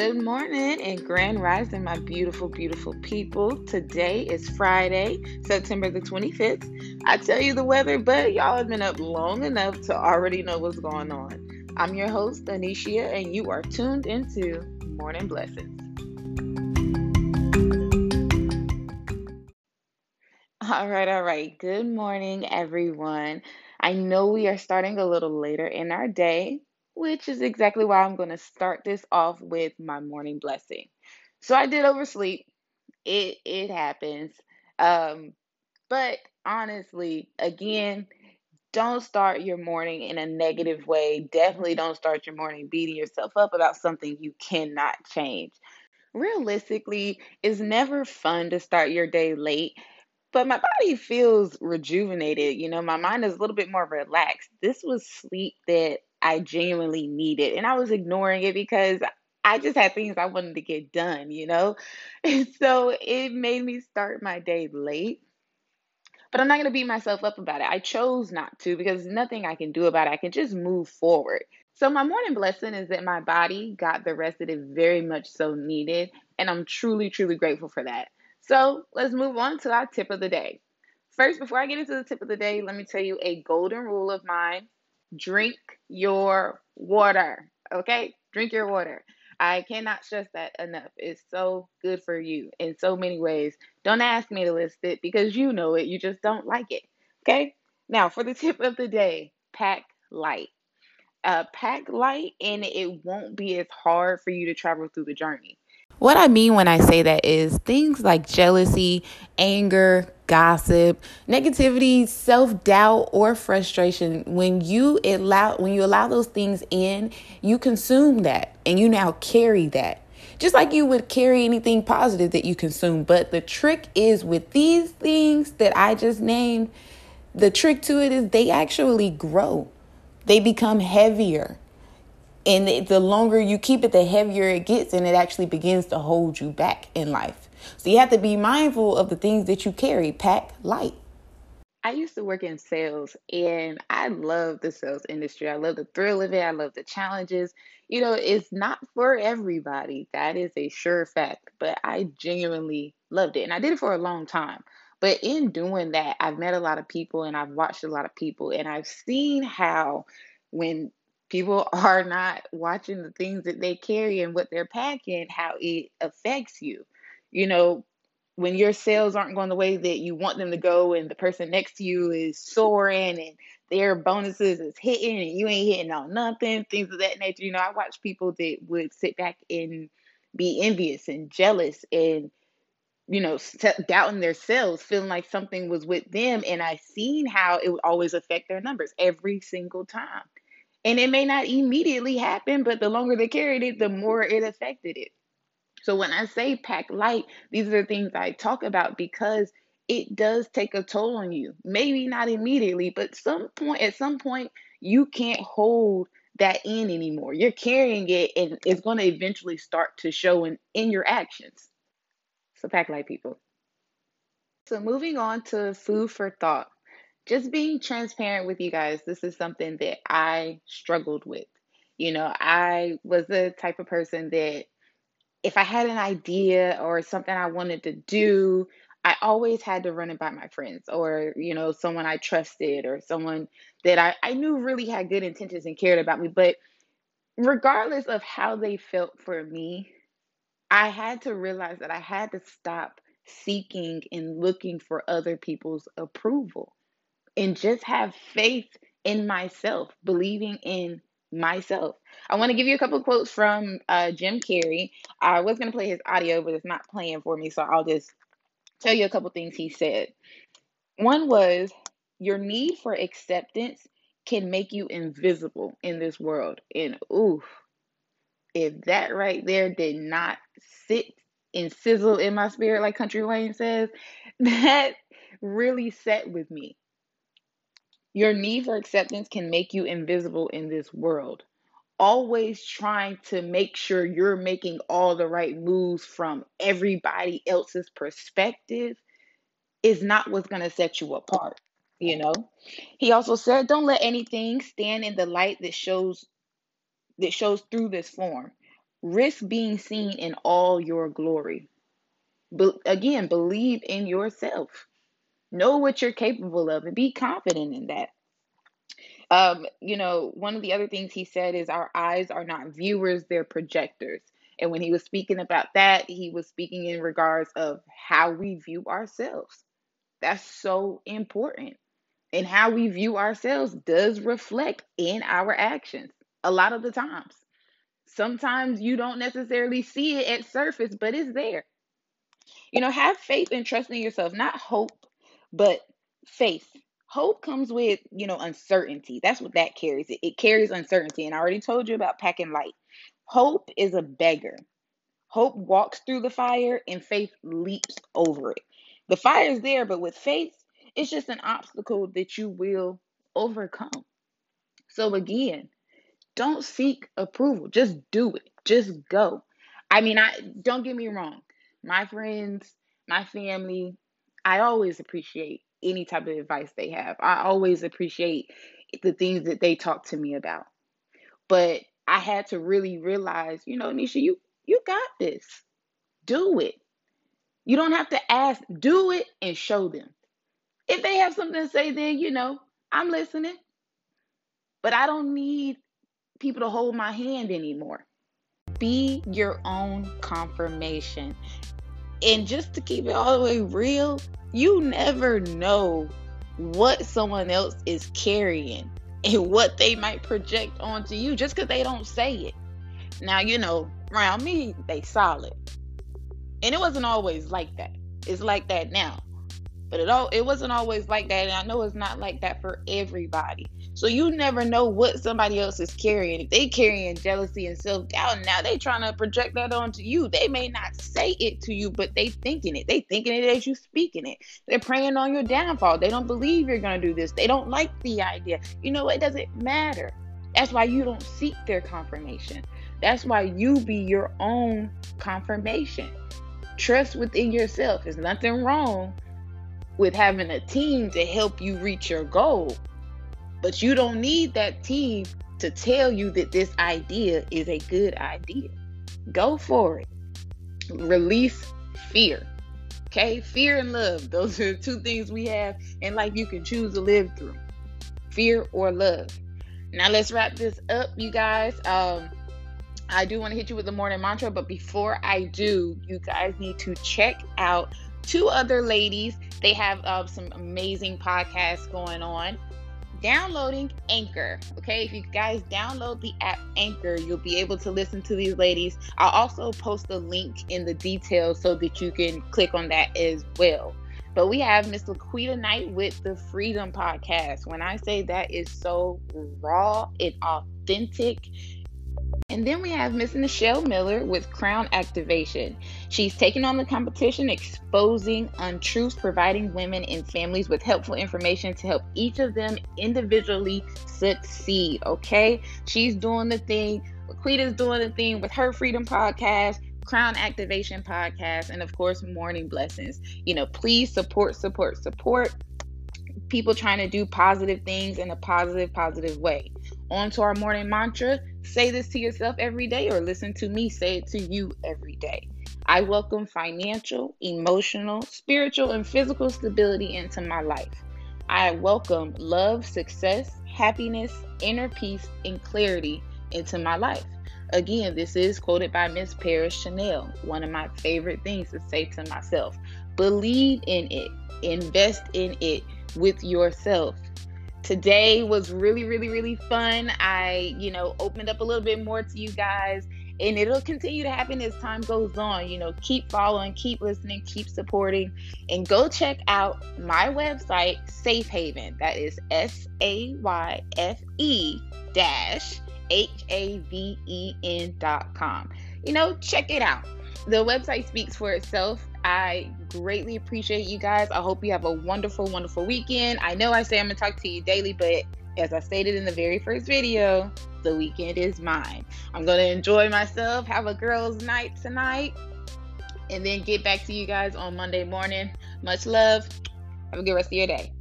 Good morning and grand rising, my beautiful, beautiful people. Today is Friday, September the 25th. I tell you the weather, but y'all have been up long enough to already know what's going on. I'm your host, Anisha, and you are tuned into Morning Blessings. All right, all right. Good morning, everyone. I know we are starting a little later in our day, which is exactly why I'm going to start this off with my morning blessing. So I did oversleep. It it happens. Um, but honestly, again, don't start your morning in a negative way. Definitely don't start your morning beating yourself up about something you cannot change. Realistically, it's never fun to start your day late but my body feels rejuvenated. You know, my mind is a little bit more relaxed. This was sleep that I genuinely needed, and I was ignoring it because I just had things I wanted to get done, you know? And so it made me start my day late. But I'm not going to beat myself up about it. I chose not to because nothing I can do about it. I can just move forward. So, my morning blessing is that my body got the rest that it very much so needed. And I'm truly, truly grateful for that. So let's move on to our tip of the day. First, before I get into the tip of the day, let me tell you a golden rule of mine drink your water. Okay? Drink your water. I cannot stress that enough. It's so good for you in so many ways. Don't ask me to list it because you know it. You just don't like it. Okay? Now, for the tip of the day, pack light. Uh, pack light, and it won't be as hard for you to travel through the journey. What I mean when I say that is things like jealousy, anger, gossip, negativity, self-doubt or frustration when you allow when you allow those things in, you consume that and you now carry that. Just like you would carry anything positive that you consume, but the trick is with these things that I just named, the trick to it is they actually grow. They become heavier. And the longer you keep it, the heavier it gets, and it actually begins to hold you back in life. So you have to be mindful of the things that you carry. Pack light. I used to work in sales and I love the sales industry. I love the thrill of it. I love the challenges. You know, it's not for everybody. That is a sure fact, but I genuinely loved it. And I did it for a long time. But in doing that, I've met a lot of people and I've watched a lot of people and I've seen how when people are not watching the things that they carry and what they're packing, how it affects you. You know, when your sales aren't going the way that you want them to go and the person next to you is soaring and their bonuses is hitting and you ain't hitting on nothing, things of that nature. You know, I watch people that would sit back and be envious and jealous and you know doubting their selves feeling like something was with them and i seen how it would always affect their numbers every single time and it may not immediately happen, but the longer they carried it, the more it affected it. So when I say pack light, these are the things I talk about because it does take a toll on you. Maybe not immediately, but some point at some point you can't hold that in anymore. You're carrying it and it's going to eventually start to show in, in your actions. So pack light people. So moving on to food for thought just being transparent with you guys, this is something that I struggled with. You know, I was the type of person that if I had an idea or something I wanted to do, I always had to run it by my friends or, you know, someone I trusted or someone that I, I knew really had good intentions and cared about me. But regardless of how they felt for me, I had to realize that I had to stop seeking and looking for other people's approval and just have faith in myself, believing in myself. I want to give you a couple quotes from uh, Jim Carrey. I was going to play his audio, but it's not playing for me, so I'll just tell you a couple things he said. One was, Your need for acceptance can make you invisible in this world. And ooh, if that right there did not sit and sizzle in my spirit, like Country Wayne says, that really set with me your need for acceptance can make you invisible in this world. Always trying to make sure you're making all the right moves from everybody else's perspective is not what's going to set you apart. You know, he also said, Don't let anything stand in the light that shows that shows through this form. Risk being seen in all your glory. Be- again, believe in yourself. Know what you're capable of and be confident in that. Um, you know, one of the other things he said is our eyes are not viewers, they're projectors. And when he was speaking about that, he was speaking in regards of how we view ourselves. That's so important. And how we view ourselves does reflect in our actions a lot of the times. Sometimes you don't necessarily see it at surface, but it's there. You know, have faith and trust in yourself, not hope, but faith. Hope comes with, you know, uncertainty. That's what that carries. It, it carries uncertainty. And I already told you about packing light. Hope is a beggar. Hope walks through the fire and faith leaps over it. The fire is there, but with faith, it's just an obstacle that you will overcome. So again, don't seek approval. Just do it. Just go. I mean, I don't get me wrong. My friends, my family, I always appreciate any type of advice they have. I always appreciate the things that they talk to me about. But I had to really realize, you know, Nisha, you you got this. Do it. You don't have to ask, do it and show them. If they have something to say, then you know, I'm listening. But I don't need people to hold my hand anymore. Be your own confirmation. And just to keep it all the way real, you never know what someone else is carrying and what they might project onto you just because they don't say it. Now, you know, around me, they solid. And it wasn't always like that. It's like that now. But it all it wasn't always like that. And I know it's not like that for everybody. So you never know what somebody else is carrying. If they carrying jealousy and self-doubt, now they trying to project that onto you. They may not say it to you, but they thinking it. They thinking it as you speaking it. They're praying on your downfall. They don't believe you're gonna do this. They don't like the idea. You know, it doesn't matter. That's why you don't seek their confirmation. That's why you be your own confirmation. Trust within yourself. There's nothing wrong with having a team to help you reach your goal. But you don't need that team to tell you that this idea is a good idea. Go for it. Release fear. Okay? Fear and love. Those are two things we have in life you can choose to live through fear or love. Now, let's wrap this up, you guys. Um, I do want to hit you with the morning mantra, but before I do, you guys need to check out two other ladies. They have uh, some amazing podcasts going on downloading Anchor. Okay, if you guys download the app Anchor, you'll be able to listen to these ladies. I'll also post a link in the details so that you can click on that as well. But we have Miss Laquita Knight with the Freedom Podcast. When I say that is so raw and authentic, and then we have Miss Michelle Miller with Crown Activation. She's taking on the competition, exposing untruths, providing women and families with helpful information to help each of them individually succeed. Okay, she's doing the thing. Laquita's doing the thing with her Freedom Podcast. Crown Activation Podcast, and of course, Morning Blessings. You know, please support, support, support people trying to do positive things in a positive, positive way. On to our morning mantra say this to yourself every day, or listen to me say it to you every day. I welcome financial, emotional, spiritual, and physical stability into my life. I welcome love, success, happiness, inner peace, and clarity into my life. Again, this is quoted by Miss Paris Chanel, one of my favorite things to say to myself. Believe in it, invest in it with yourself. Today was really, really, really fun. I, you know, opened up a little bit more to you guys, and it'll continue to happen as time goes on. You know, keep following, keep listening, keep supporting, and go check out my website, Safe Haven. That is S A Y F E dash H A V E N dot com. You know, check it out. The website speaks for itself. I greatly appreciate you guys. I hope you have a wonderful, wonderful weekend. I know I say I'm to talk to you daily, but as I stated in the very first video, the weekend is mine. I'm to enjoy myself, have a girls' night tonight, and then get back to you guys on Monday morning. Much love. Have a good rest of your day.